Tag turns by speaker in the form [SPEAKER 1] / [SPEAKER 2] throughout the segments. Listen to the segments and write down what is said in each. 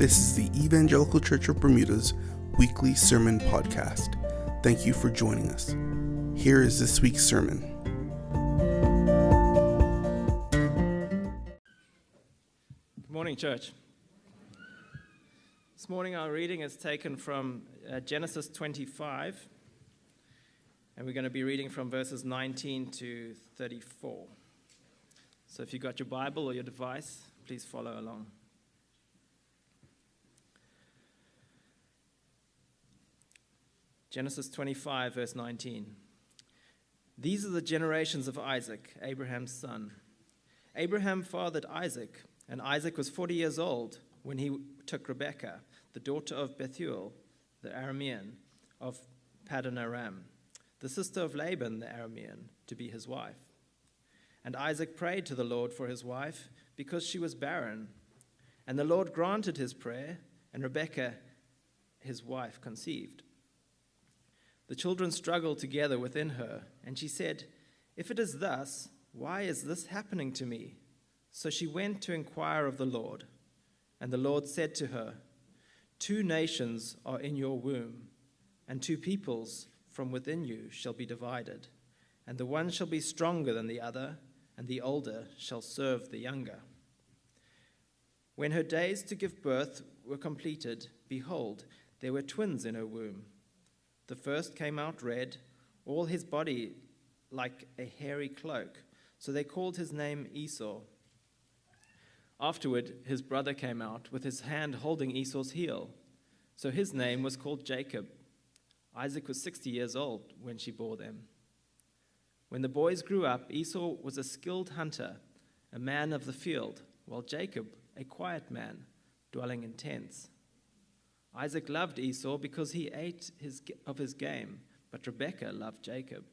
[SPEAKER 1] This is the Evangelical Church of Bermuda's weekly sermon podcast. Thank you for joining us. Here is this week's sermon.
[SPEAKER 2] Good morning, church. This morning, our reading is taken from uh, Genesis 25, and we're going to be reading from verses 19 to 34. So, if you've got your Bible or your device, please follow along. Genesis 25, verse 19. These are the generations of Isaac, Abraham's son. Abraham fathered Isaac, and Isaac was 40 years old when he took Rebekah, the daughter of Bethuel, the Aramean, of Paddan Aram, the sister of Laban the Aramean, to be his wife. And Isaac prayed to the Lord for his wife because she was barren. And the Lord granted his prayer, and Rebekah, his wife, conceived. The children struggled together within her, and she said, If it is thus, why is this happening to me? So she went to inquire of the Lord. And the Lord said to her, Two nations are in your womb, and two peoples from within you shall be divided. And the one shall be stronger than the other, and the older shall serve the younger. When her days to give birth were completed, behold, there were twins in her womb. The first came out red, all his body like a hairy cloak. So they called his name Esau. Afterward, his brother came out with his hand holding Esau's heel. So his name was called Jacob. Isaac was 60 years old when she bore them. When the boys grew up, Esau was a skilled hunter, a man of the field, while Jacob, a quiet man, dwelling in tents. Isaac loved Esau because he ate his, of his game, but Rebekah loved Jacob.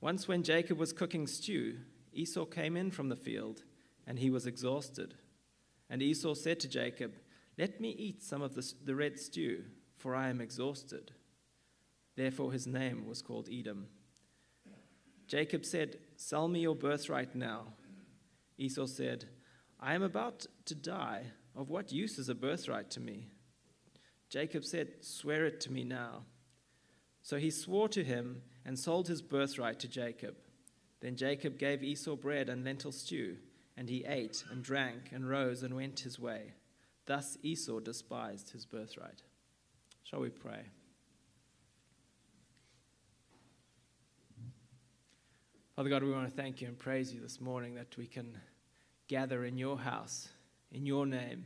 [SPEAKER 2] Once, when Jacob was cooking stew, Esau came in from the field, and he was exhausted. And Esau said to Jacob, Let me eat some of the, the red stew, for I am exhausted. Therefore, his name was called Edom. Jacob said, Sell me your birthright now. Esau said, I am about to die. Of what use is a birthright to me? Jacob said, Swear it to me now. So he swore to him and sold his birthright to Jacob. Then Jacob gave Esau bread and lentil stew, and he ate and drank and rose and went his way. Thus Esau despised his birthright. Shall we pray? Father God, we want to thank you and praise you this morning that we can gather in your house, in your name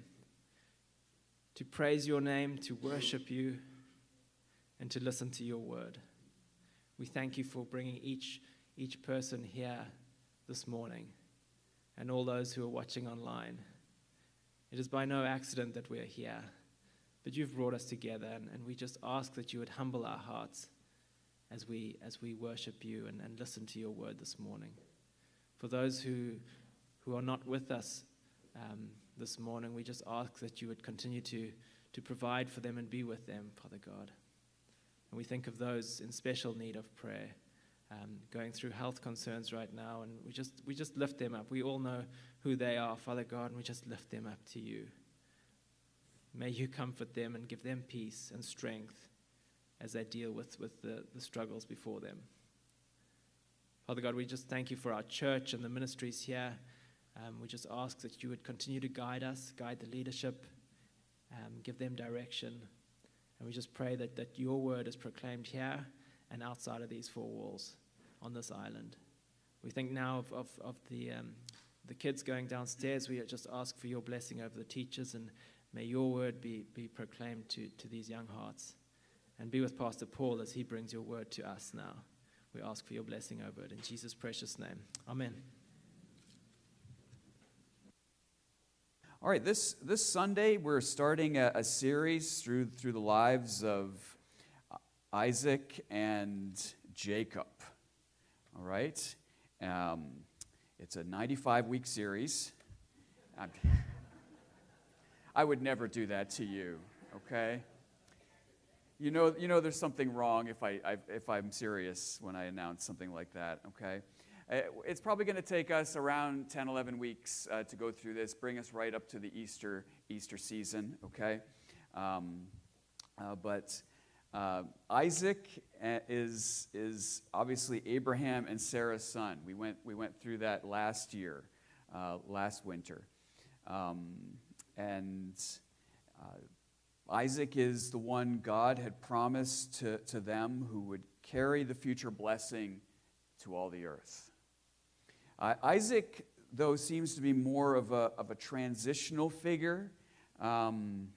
[SPEAKER 2] to praise your name, to worship you, and to listen to your word. We thank you for bringing each, each person here this morning and all those who are watching online. It is by no accident that we're here, but you've brought us together, and, and we just ask that you would humble our hearts as we, as we worship you and, and listen to your word this morning. For those who, who are not with us, um, this morning, we just ask that you would continue to, to provide for them and be with them, Father God. And we think of those in special need of prayer, um, going through health concerns right now, and we just, we just lift them up. We all know who they are, Father God, and we just lift them up to you. May you comfort them and give them peace and strength as they deal with, with the, the struggles before them. Father God, we just thank you for our church and the ministries here. Um, we just ask that you would continue to guide us, guide the leadership, um, give them direction. And we just pray that, that your word is proclaimed here and outside of these four walls on this island. We think now of, of, of the, um, the kids going downstairs. We just ask for your blessing over the teachers and may your word be, be proclaimed to, to these young hearts. And be with Pastor Paul as he brings your word to us now. We ask for your blessing over it in Jesus' precious name. Amen.
[SPEAKER 3] All right, this, this Sunday we're starting a, a, series through, through the lives of Isaac and Jacob. All right? Um, it's a 95 week series. I'm, I would never do that to you, okay? You know, you know there's something wrong if, I, I, if I'm serious when I announce something like that, okay? Uh, It's probably going to take us around 10, 11 weeks uh, to go through this, bring us right up to the Easter, Easter season, okay? Um, uh, but uh, Isaac uh, is, is obviously Abraham and Sarah's son. We went, we went through that last year, uh, last winter. Um, and Isaac is the one God had promised to, to them who would carry the future blessing to all the earth. Uh, Isaac, though, seems to be more of a, of a transitional figure um,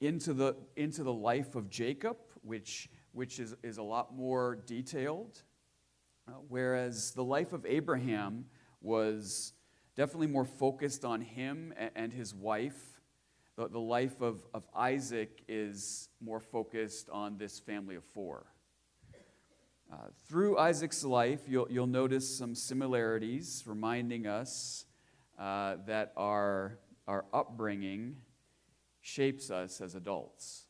[SPEAKER 3] into, the, into the life of Jacob, which, which is, is a lot more detailed. Uh, whereas the life of Abraham was definitely more focused on him and, and his wife. The, the life of, of Isaac is more focused on this family of four. Uh, through Isaac's life, you'll, you'll notice some similarities reminding us uh, that our, our upbringing shapes us as adults.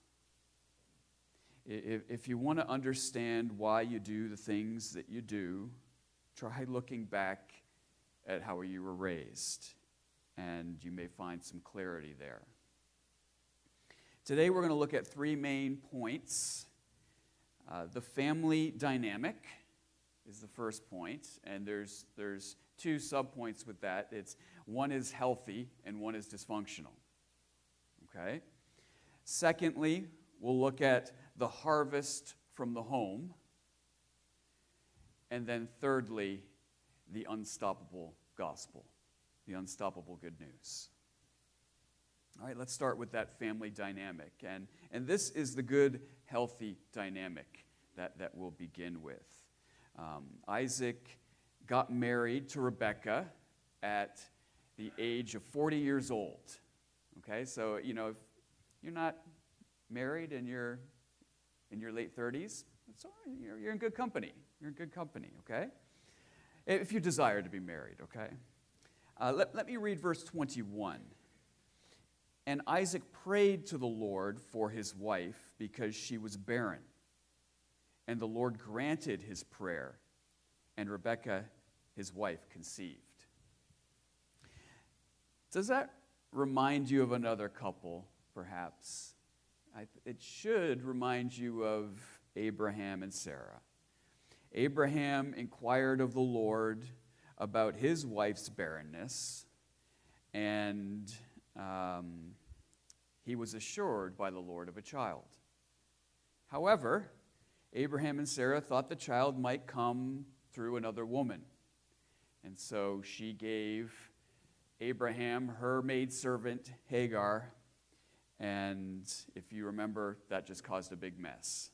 [SPEAKER 3] If, if you want to understand why you do the things that you do, try looking back at how you were raised, and you may find some clarity there. Today, we're going to look at three main points uh, the family dynamic is the first point, and there's, there's two subpoints with that. It's one is healthy and one is dysfunctional. Okay? Secondly, we'll look at the harvest from the home. And then thirdly, the unstoppable gospel, the unstoppable good news. All right, let's start with that family dynamic. And, and this is the good, healthy dynamic that, that we'll begin with. Um, Isaac got married to Rebecca at the age of 40 years old. Okay, so, you know, if you're not married and you're in your late 30s, it's all right. You're, you're in good company. You're in good company, okay? If you desire to be married, okay? Uh, let, let me read verse 21. And Isaac prayed to the Lord for his wife because she was barren. And the Lord granted his prayer, and Rebekah, his wife, conceived. Does that remind you of another couple, perhaps? It should remind you of Abraham and Sarah. Abraham inquired of the Lord about his wife's barrenness, and um, he was assured by the Lord of a child. However, Abraham and Sarah thought the child might come through another woman. And so she gave Abraham her maidservant Hagar. And if you remember, that just caused a big mess.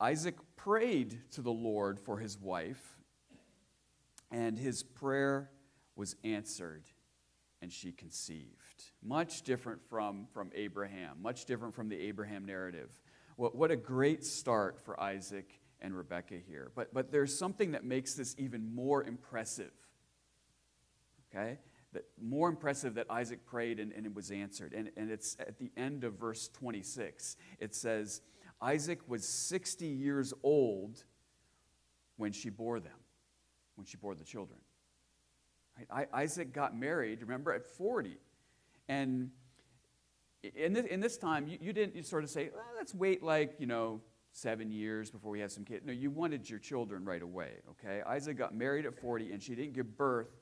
[SPEAKER 3] Isaac prayed to the Lord for his wife, and his prayer was answered, and she conceived. Much different from, from Abraham, much different from the Abraham narrative. What, what a great start for Isaac and Rebecca here. But, but there's something that makes this even more impressive. Okay? That more impressive that Isaac prayed and, and it was answered. And, and it's at the end of verse 26. It says, Isaac was 60 years old when she bore them, when she bore the children. Right? Isaac got married, remember, at 40. And in this, in this time, you, you didn't you sort of say, well, let's wait like, you know, seven years before we have some kids. No, you wanted your children right away, okay? Isaac got married at 40, and she didn't give birth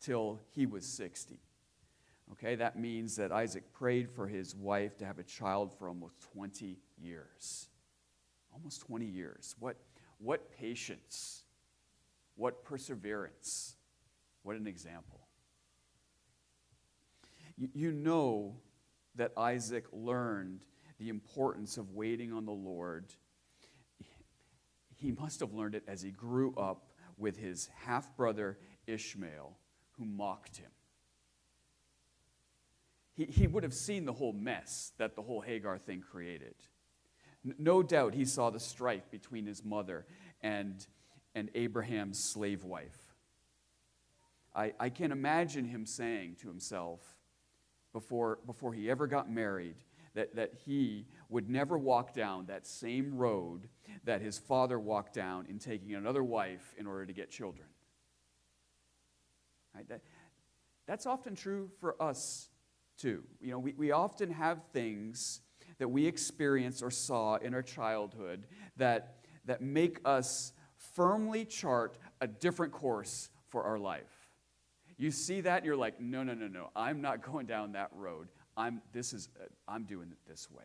[SPEAKER 3] till he was 60. Okay, that means that Isaac prayed for his wife to have a child for almost 20 years. Almost 20 years. What, what patience, what perseverance, what an example. You, know that Isaac learned the importance of waiting on the Lord. He must have learned it as he grew up with his half brother Ishmael, who mocked him. He, he would have seen the whole mess that the whole Hagar thing created. No doubt he saw the strife between his mother and, and Abraham's slave wife. I, I can imagine him saying to himself, before, before he ever got married that, that he would never walk down that same road that his father walked down in taking another wife in order to get children. Right? That, that's often true for us too. You know, we, we often have things that we experienced or saw in our childhood that, that make us firmly chart a different course for our life. You see that and you're like, no, no, no, no, I'm not going down that road. I'm, this is, uh, I'm doing it this way.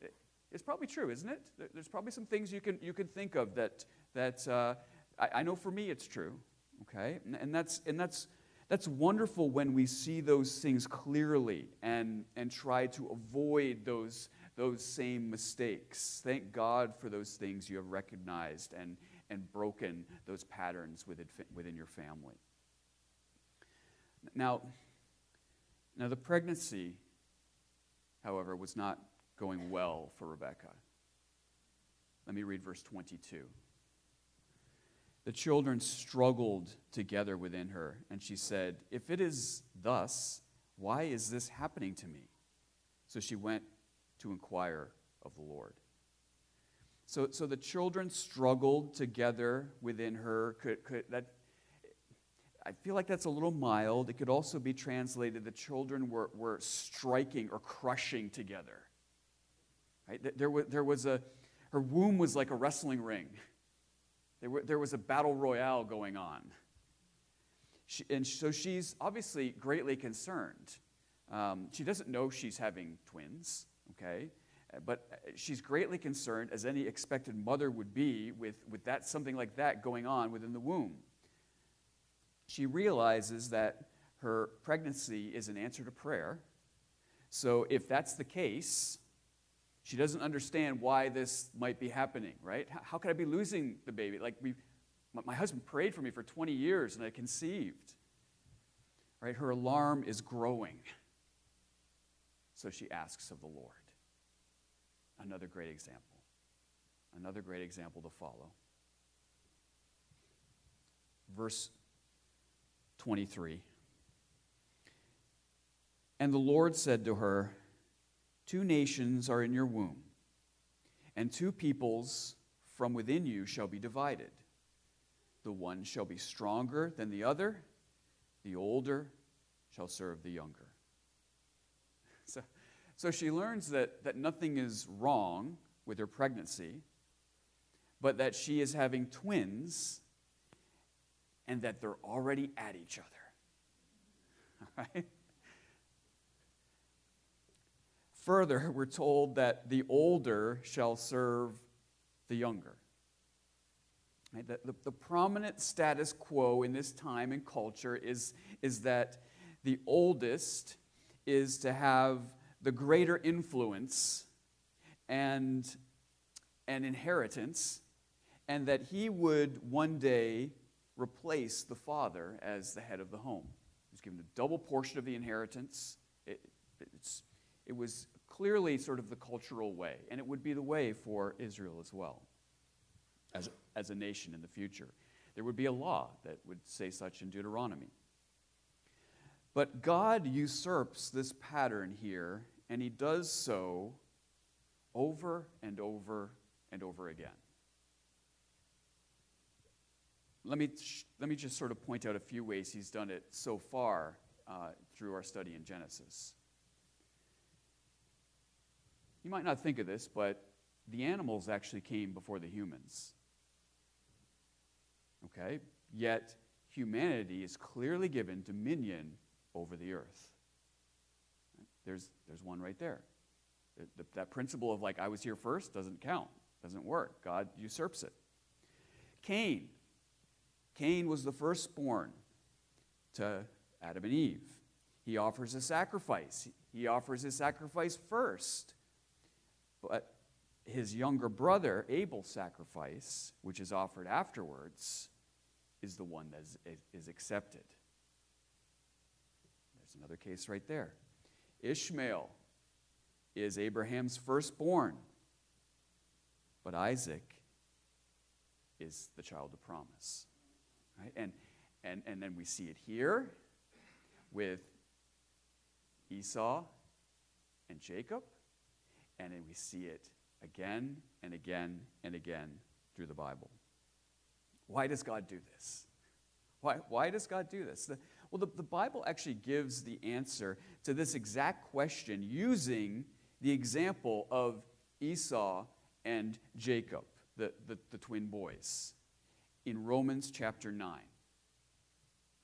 [SPEAKER 3] It, it's probably true, isn't it? There's probably some things you can, you can think of that, that uh, I, I, know for me it's true, okay? And, and, that's, and that's, that's wonderful when we see those things clearly and, and try to avoid those, those same mistakes. Thank God for those things you have recognized and, and broken those patterns within, within your family. Now, now, the pregnancy, however, was not going well for Rebecca. Let me read verse 22. The children struggled together within her, and she said, If it is thus, why is this happening to me? So she went to inquire of the Lord. So, so the children struggled together within her. Could, could, that I feel like that's a little mild. It could also be translated the children were, were striking or crushing together. Right? There, was, there was a, her womb was like a wrestling ring. There, were, there was a battle royale going on. She, and so she's obviously greatly concerned. Um, she doesn't know she's having twins, okay? But she's greatly concerned, as any expected mother would be, with, with that, something like that going on within the womb she realizes that her pregnancy is an answer to prayer. So, if that's the case, she doesn't understand why this might be happening, right? How could I be losing the baby? Like, we, my husband prayed for me for 20 years and I conceived. Right? Her alarm is growing. So she asks of the Lord. Another great example. Another great example to follow. Verse 23. And the Lord said to her, Two nations are in your womb, and two peoples from within you shall be divided. The one shall be stronger than the other, the older shall serve the younger. So, so she learns that, that nothing is wrong with her pregnancy, but that she is having twins and that they're already at each other. Further, we're told that the older shall serve the younger. Right? The, the, the, prominent status quo in this time and culture is, is that the oldest is to have the greater influence and, and inheritance, and that he would one day replace the father as the head of the home. He was given a double portion of the inheritance. It, it was clearly sort of the cultural way, and it would be the way for Israel as well, as, as a nation in the future. There would be a law that would say such in Deuteronomy. But God usurps this pattern here, and he does so over and over and over again let me, let me just sort of point out a few ways he's done it so far uh, through our study in Genesis. You might not think of this, but the animals actually came before the humans. Okay? Yet, humanity is clearly given dominion over the earth. There's, there's one right there. That principle of, like, I was here first doesn't count, doesn't work. God usurps it. Cain, Cain was the firstborn to Adam and Eve. He offers a sacrifice. He offers his sacrifice first. But his younger brother, Abel's sacrifice, which is offered afterwards, is the one that is, is accepted. There's another case right there. Ishmael is Abraham's firstborn, but Isaac is the child of promise. Right? And, and, and then we see it here with Esau and Jacob. And then we see it again and again and again through the Bible. Why does God do this? Why, why does God do this? The, well, the, the Bible actually gives the answer to this exact question using the example of Esau and Jacob, the, the, the twin boys, in Romans chapter 9.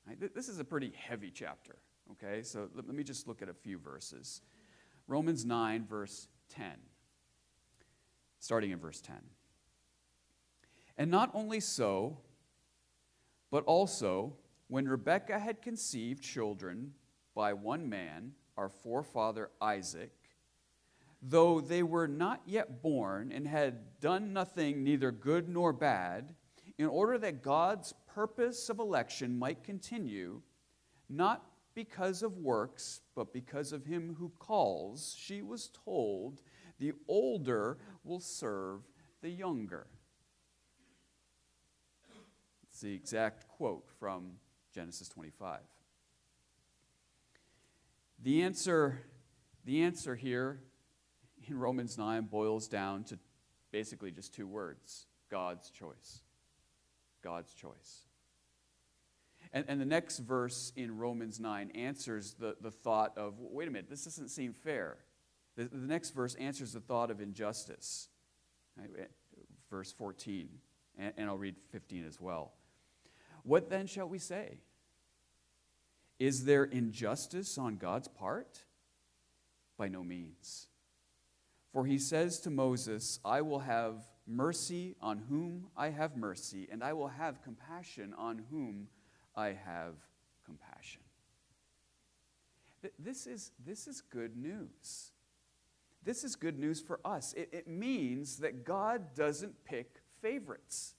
[SPEAKER 3] Right? This is a pretty heavy chapter, okay? So let, let me just look at a few verses. Romans 9, verse 10, starting in verse 10. And not only so, but also, when Rebekah had conceived children by one man, our forefather Isaac, though they were not yet born and had done nothing neither good nor bad, in order that God's purpose of election might continue, not because of works, but because of him who calls, she was told, The older will serve the younger. It's the exact quote from Genesis 25. The answer, the answer here in Romans 9 boils down to basically just two words God's choice. God's choice. And, and the next verse in Romans 9 answers the, the thought of wait a minute, this doesn't seem fair. The, the next verse answers the thought of injustice. Right? Eh, verse 14, and, and I'll read 15 as well. What then shall we say? Is there injustice on God's part? By no means. For he says to Moses, I will have mercy on whom I have mercy, and I will have compassion on whom I have compassion. This is, this is good news. This is good news for us. It, it means that God doesn't pick favorites.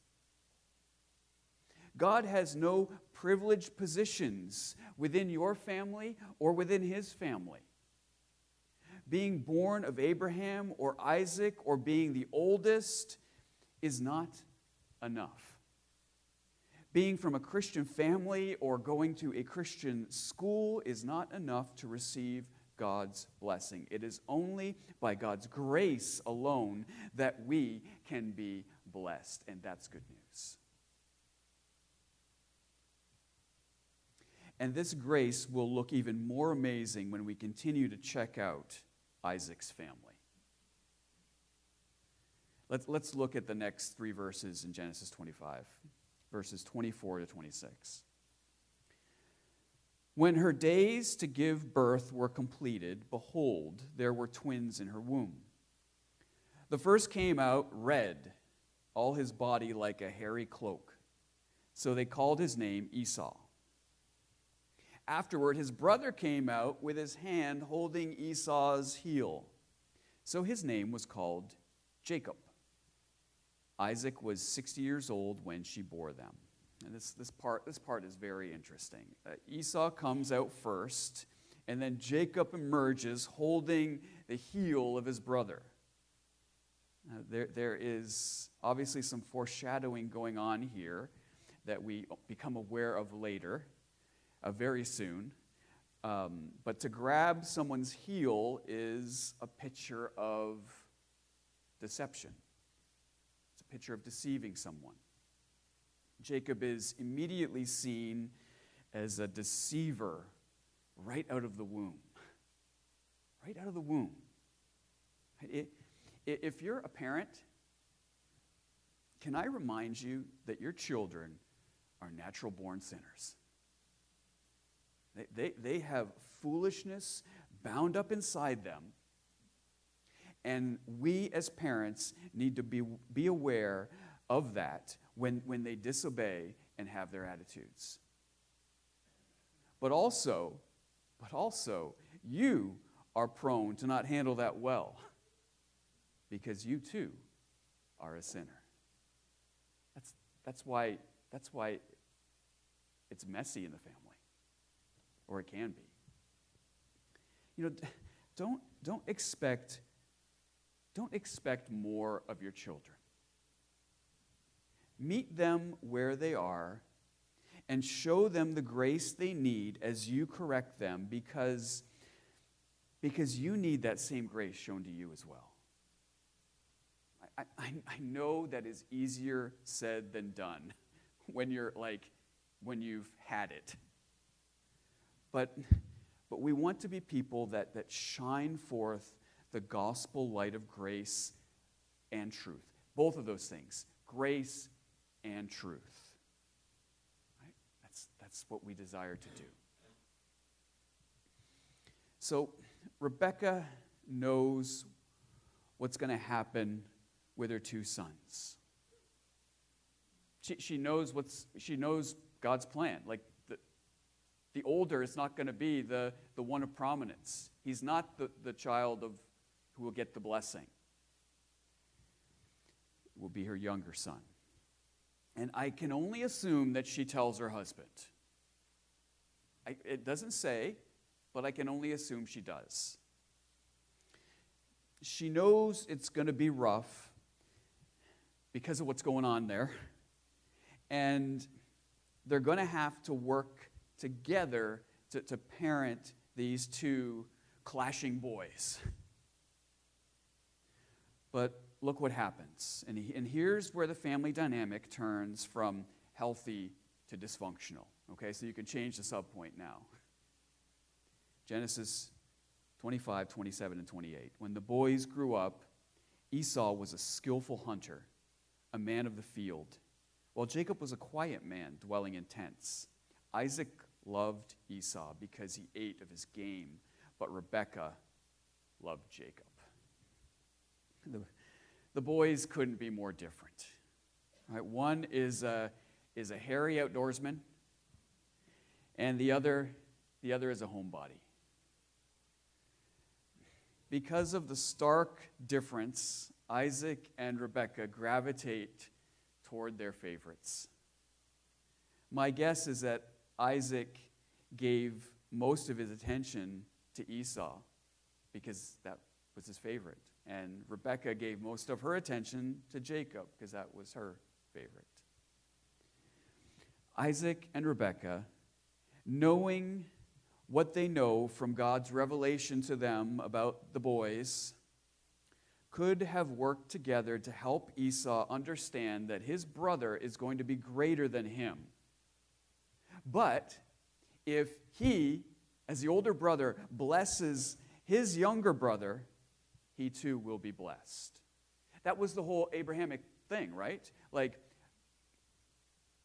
[SPEAKER 3] God has no privileged positions within your family or within his family. Being born of Abraham or Isaac or being the oldest is not enough. Being from a Christian family or going to a Christian school is not enough to receive God's blessing. It is only by God's grace alone that we can be blessed, and that's good news. And this grace will look even more amazing when we continue to check out Isaac's family. Let's, let's look at the next three verses in Genesis 25, verses 24 to 26. When her days to give birth were completed, behold, there were twins in her womb. The first came out red, all his body like a hairy cloak. So they called his name Esau. Afterward, his brother came out with his hand holding Esau's heel. So his name was called Jacob. Isaac was 60 years old when she bore them. And this, this, part, this part is very interesting. Uh, Esau comes out first, and then Jacob emerges holding the heel of his brother. Uh, there, there is obviously some foreshadowing going on here that we become aware of later uh, very soon. Um, but to grab someone's heel is a picture of deception, picture of deceiving someone. Jacob is immediately seen as a deceiver right out of the womb. Right out of the womb. It, if you're a parent, can I remind you that your children are natural born sinners? They, they, they have foolishness bound up inside them. And we as parents need to be, be aware of that when, when they disobey and have their attitudes. But also, but also, you are prone to not handle that well because you too are a sinner. That's, that's, why, that's why it's messy in the family or it can be. You know, don't, don't expect don't expect more of your children. Meet them where they are and show them the grace they need as you correct them because, because you need that same grace shown to you as well. I, I, I know that is easier said than done when you're like, when you've had it. But, but we want to be people that, that shine forth the gospel light of grace and truth. Both of those things grace and truth. Right? That's, that's what we desire to do. So, Rebecca knows what's going to happen with her two sons. She, she, knows what's, she knows God's plan. Like the, the older is not going to be the, the one of prominence. He's not the, the child of who will get the blessing. It will be her younger son. And I can only assume that she tells her husband. I, it doesn't say, but I can only assume she does. She knows it's going to be rough because of what's going on there. And they're going to have to work together to, to parent these two clashing boys. But look what happens. And, he, and here's where the family dynamic turns from healthy to dysfunctional. Okay, so you can change the subpoint now. Genesis 25, 27, and 28. When the boys grew up, Esau was a skillful hunter, a man of the field, while Jacob was a quiet man dwelling in tents. Isaac loved Esau because he ate of his game, but Rebekah loved Jacob. The, the boys couldn't be more different. Right? One is a, is a hairy outdoorsman, and the other, the other is a homebody. Because of the stark difference, Isaac and Rebekah gravitate toward their favorites. My guess is that Isaac gave most of his attention to Esau because that was his favorite. And Rebekah gave most of her attention to Jacob because that was her favorite. Isaac and Rebekah, knowing what they know from God's revelation to them about the boys, could have worked together to help Esau understand that his brother is going to be greater than him. But if he, as the older brother, blesses his younger brother, he too will be blessed. That was the whole Abrahamic thing, right? Like,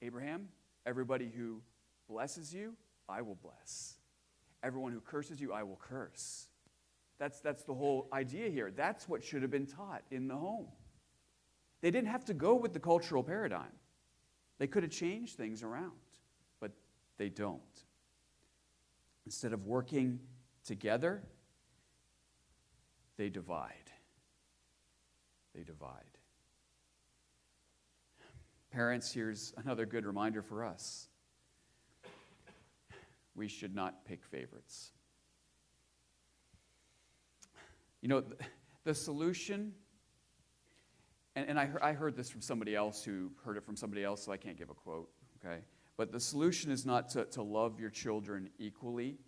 [SPEAKER 3] Abraham, everybody who blesses you, I will bless. Everyone who curses you, I will curse. That's, that's the whole idea here. That's what should have been taught in the home. They didn't have to go with the cultural paradigm, they could have changed things around, but they don't. Instead of working together, they divide. They divide. Parents, here's another good reminder for us we should not pick favorites. You know, the solution, and, and I, I heard this from somebody else who heard it from somebody else, so I can't give a quote, okay? But the solution is not to, to love your children equally,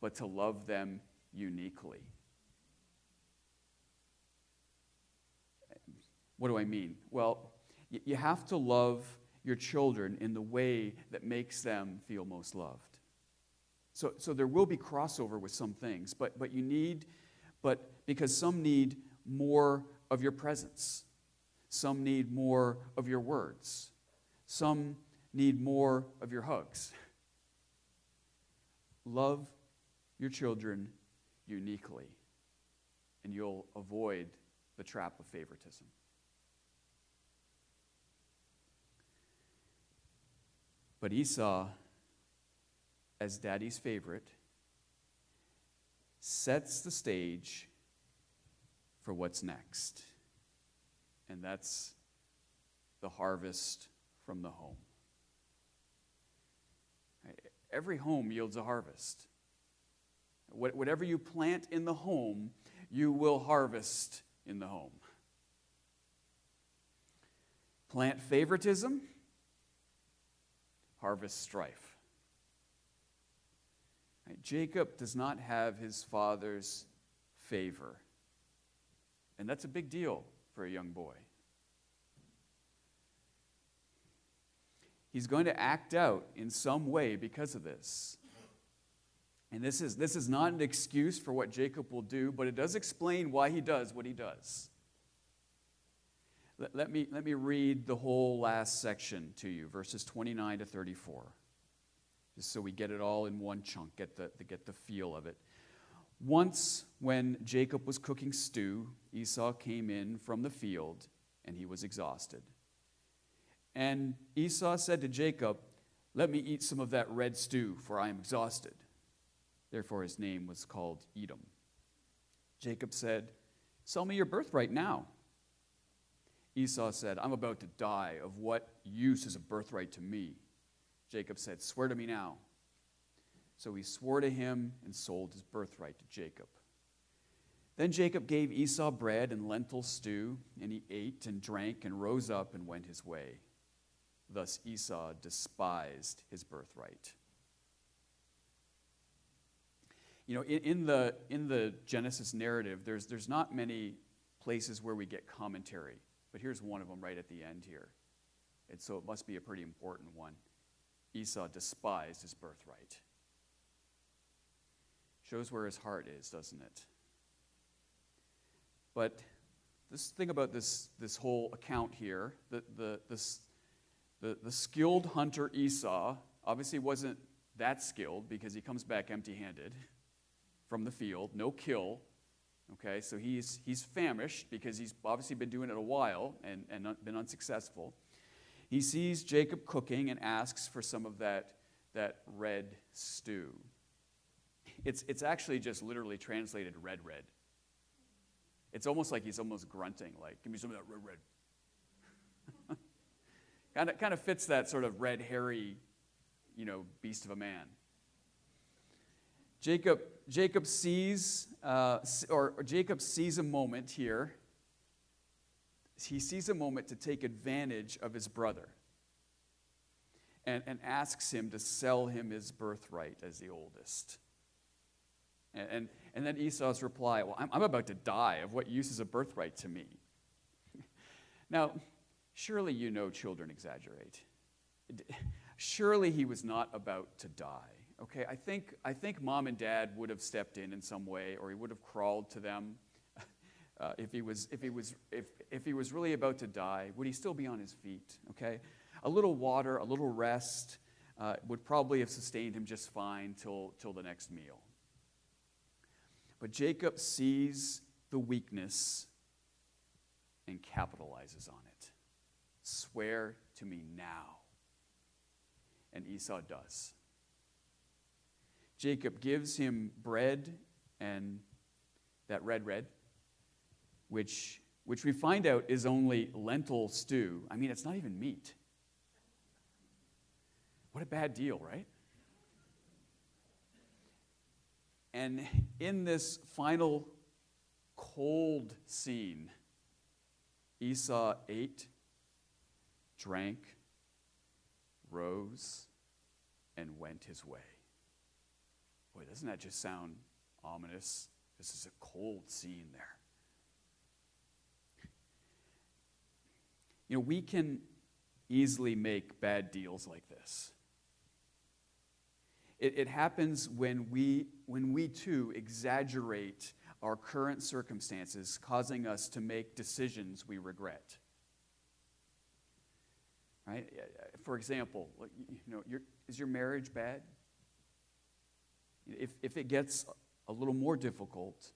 [SPEAKER 3] but to love them uniquely. What do I mean? Well, you have to love your children in the way that makes them feel most loved. So, so there will be crossover with some things, but, but you need, but because some need more of your presence, some need more of your words, some need more of your hugs. Love your children uniquely, and you'll avoid the trap of favoritism. But Esau, as daddy's favorite, sets the stage for what's next. And that's the harvest from the home. Every home yields a harvest. Whatever you plant in the home, you will harvest in the home. Plant favoritism, harvest strife. Right? Jacob does not have his father's favor. And that's a big deal for a young boy. He's going to act out in some way because of this. And this is, this is not an excuse for what Jacob will do, but it does explain why he does what he does. Let, let, me, let me read the whole last section to you, verses 29 to 34, just so we get it all in one chunk, get the, get the feel of it. Once, when Jacob was cooking stew, Esau came in from the field, and he was exhausted. And Esau said to Jacob, Let me eat some of that red stew, for I am exhausted. Therefore, his name was called Edom. Jacob said, Sell me your birthright now. Esau said, I'm about to die. Of what use is a birthright to me? Jacob said, Swear to me now. So he swore to him and sold his birthright to Jacob. Then Jacob gave Esau bread and lentil stew, and he ate and drank and rose up and went his way. Thus Esau despised his birthright. You know, in, in, the, in the Genesis narrative, there's, there's not many places where we get commentary, but here's one of them right at the end here. And so it must be a pretty important one. Esau despised his birthright. Shows where his heart is, doesn't it? But this thing about this, this whole account here, the, the, this, the, the skilled hunter Esau obviously wasn't that skilled because he comes back empty handed from the field, no kill. Okay, so he's, he's famished because he's obviously been doing it a while and, and been unsuccessful. He sees Jacob cooking and asks for some of that, that red stew. It's, it's actually just literally translated red, red. It's almost like he's almost grunting, like, give me some of that red, red. Kind of, kind of fits that sort of red, hairy, you know, beast of a man. Jacob, Jacob sees, uh, or, Jacob sees a moment here. He sees a moment to take advantage of his brother and, and asks him to sell him his birthright as the oldest. And, and, and then Esau's reply, Well, I'm, I'm about to die. Of what use is a birthright to me? now, Surely you know children exaggerate. Surely he was not about to die. Okay, I think, I think mom and dad would have stepped in in some way, or he would have crawled to them. Uh, if, he was, if, he was, if, if he was really about to die, would he still be on his feet? Okay? A little water, a little rest uh, would probably have sustained him just fine till, till the next meal. But Jacob sees the weakness and capitalizes on it. Swear to me now. And Esau does. Jacob gives him bread and that red red, which, which we find out is only lentil stew. I mean, it's not even meat. What a bad deal, right? And in this final cold scene, Esau ate drank, rose, and went his way. Boy, doesn't that just sound ominous? This is a cold scene there. You know, we can easily make bad deals like this. It, it, happens when we, when we too exaggerate our current circumstances, causing us to make decisions we regret. Right? For example, you know, is your marriage bad? If, if it gets a little more difficult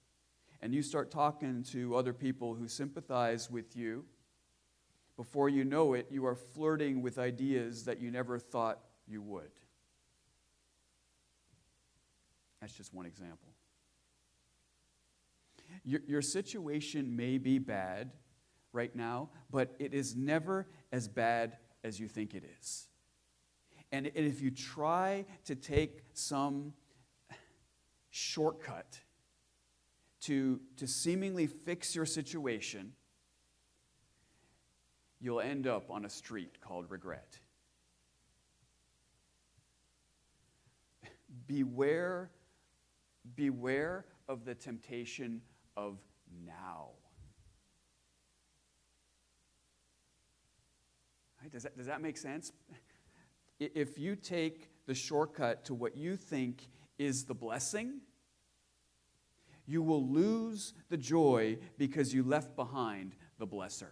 [SPEAKER 3] and you start talking to other people who sympathize with you, before you know it, you are flirting with ideas that you never thought you would. That's just one example. Your, your situation may be bad right now, but it is never as bad as you think it is. And if you try to take some shortcut to, to seemingly fix your situation, you'll end up on a street called regret. Beware, beware of the temptation of now. Right? Does, that, does that make sense? if you take the shortcut to what you think is the blessing, you will lose the joy because you left behind the blesser.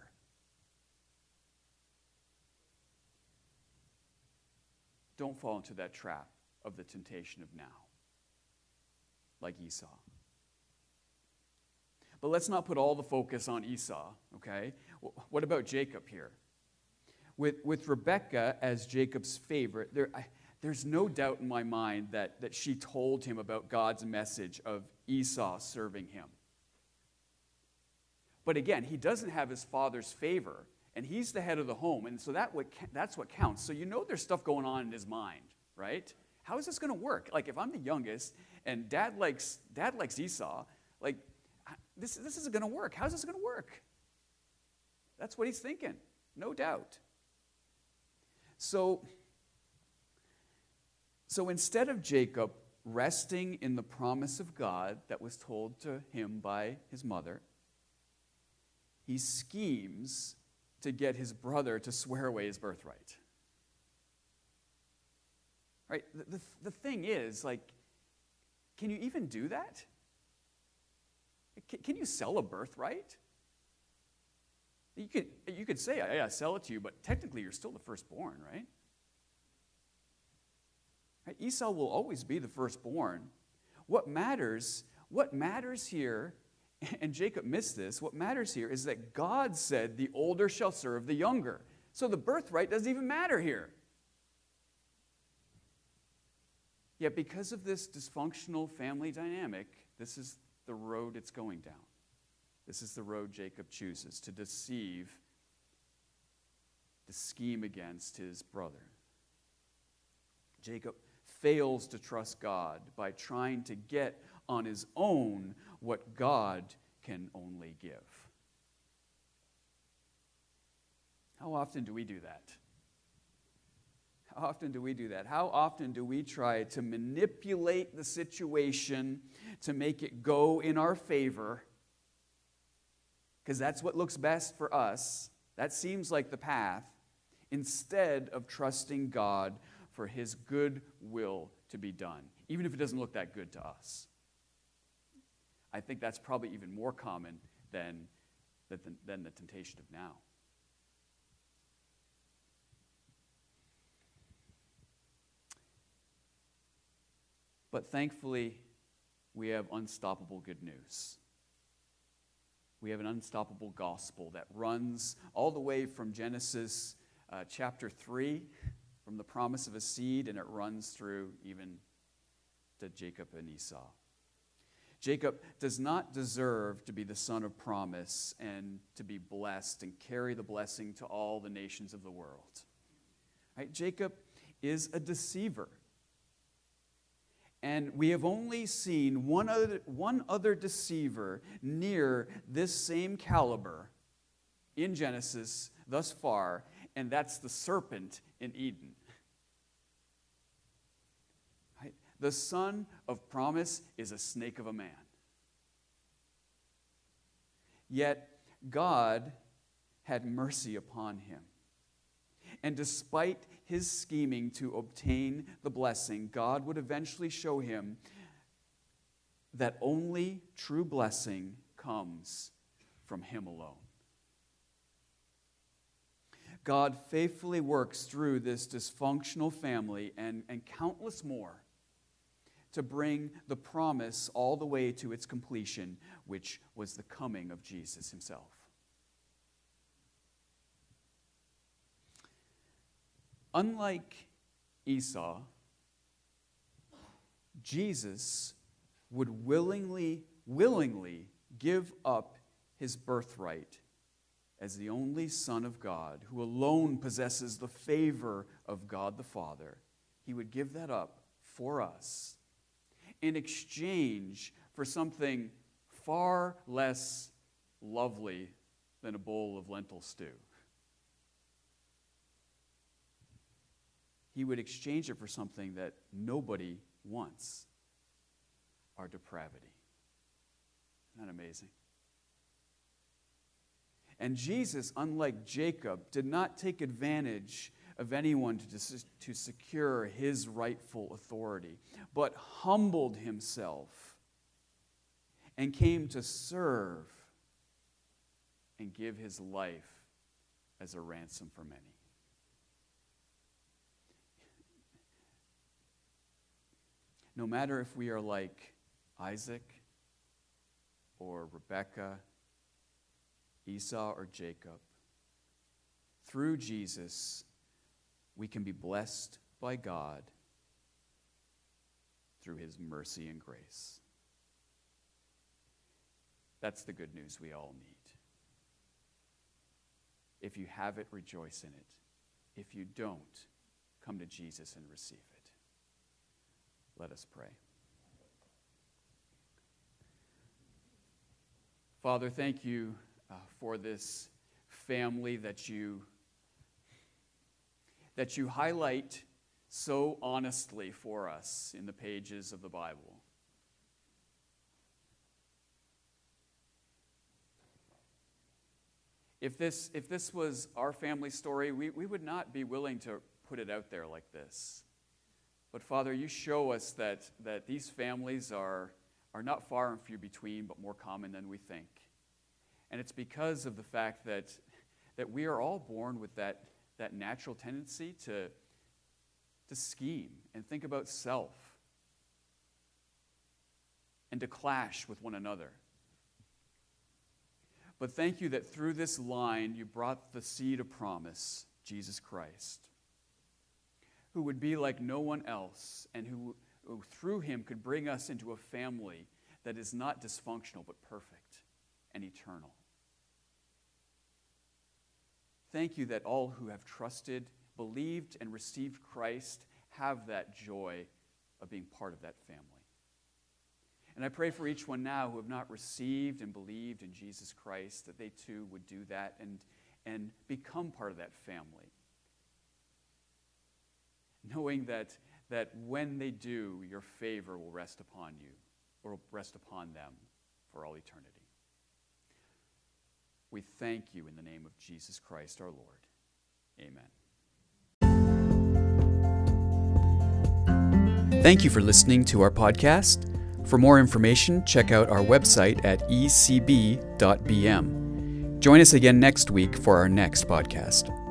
[SPEAKER 3] Don't fall into that trap of the temptation of now, like Esau. But let's not put all the focus on Esau, okay? What about Jacob here? With, with Rebekah as Jacob's favorite, there, I, there's no doubt in my mind that, that she told him about God's message of Esau serving him. But again, he doesn't have his father's favor, and he's the head of the home, and so that what, that's what counts. So you know there's stuff going on in his mind, right? How is this going to work? Like if I'm the youngest and dad likes dad likes Esau, like this, this isn't going to work. How's this going to work? That's what he's thinking, no doubt. So, so instead of Jacob resting in the promise of God that was told to him by his mother, he schemes to get his brother to swear away his birthright. Right? The, the, the thing is, like, can you even do that? Can, can you sell a birthright? You could, you could say, yeah, I sell it to you, but technically you're still the firstborn, right? Esau will always be the firstborn. What matters, what matters here, and Jacob missed this, what matters here is that God said the older shall serve the younger. So the birthright doesn't even matter here. Yet, because of this dysfunctional family dynamic, this is the road it's going down. This is the road Jacob chooses to deceive, to scheme against his brother. Jacob fails to trust God by trying to get on his own what God can only give. How often do we do that? How often do we do that? How often do we try to manipulate the situation to make it go in our favor? Because that's what looks best for us. That seems like the path. Instead of trusting God for His good will to be done, even if it doesn't look that good to us. I think that's probably even more common than, than, the temptation of now. But thankfully, we have unstoppable good news. We have an unstoppable gospel that runs all the way from Genesis uh, chapter 3, from the promise of a seed, and it runs through even to Jacob and Esau. Jacob does not deserve to be the son of promise and to be blessed and carry the blessing to all the nations of the world. Right? Jacob is a deceiver. And we have only seen one other, one other deceiver near this same caliber in Genesis thus far, and that's the serpent in Eden. Right? The son of promise is a snake of a man. Yet God had mercy upon him. And despite his scheming to obtain the blessing, God would eventually show him that only true blessing comes from him alone. God faithfully works through this dysfunctional family and, and countless more to bring the promise all the way to its completion, which was the coming of Jesus himself. Unlike Esau, Jesus would willingly, willingly give up his birthright as the only Son of God, who alone possesses the favor of God the Father. He would give that up for us in exchange for something far less lovely than a bowl of lentil stew. He would exchange it for something that nobody wants our depravity. Isn't that amazing? And Jesus, unlike Jacob, did not take advantage of anyone to, to secure his rightful authority, but humbled himself and came to serve and give his life as a ransom for many. No matter if we are like Isaac or Rebekah, Esau or Jacob, through Jesus, we can be blessed by God through his mercy and grace. That's the good news we all need. If you have it, rejoice in it. If you don't, come to Jesus and receive it. Let us pray. Father, thank you uh, for this family that you that you highlight so honestly for us in the pages of the Bible. If this, if this was our family story, we, we would not be willing to put it out there like this. But Father, you show us that, that these families are, are not far and few between, but more common than we think. And it's because of the fact that, that we are all born with that, that natural tendency to, to scheme and think about self and to clash with one another. But thank you that through this line you brought the seed of promise, Jesus Christ, who would be like no one else and who, who through him could bring us into a family that is not dysfunctional but perfect and eternal. Thank you that all who have trusted, believed, and received Christ have that joy of being part of that family. And I pray for each one now who have not received and believed in Jesus Christ that they too would do that and, and become part of that family. Knowing that, that when they do, your favor will rest upon you or rest upon them for all eternity. We thank you in the name of Jesus Christ our Lord. Amen. Thank you for listening to our podcast. For more information, check out our website at ecb.bm. Join us again next week for our next podcast.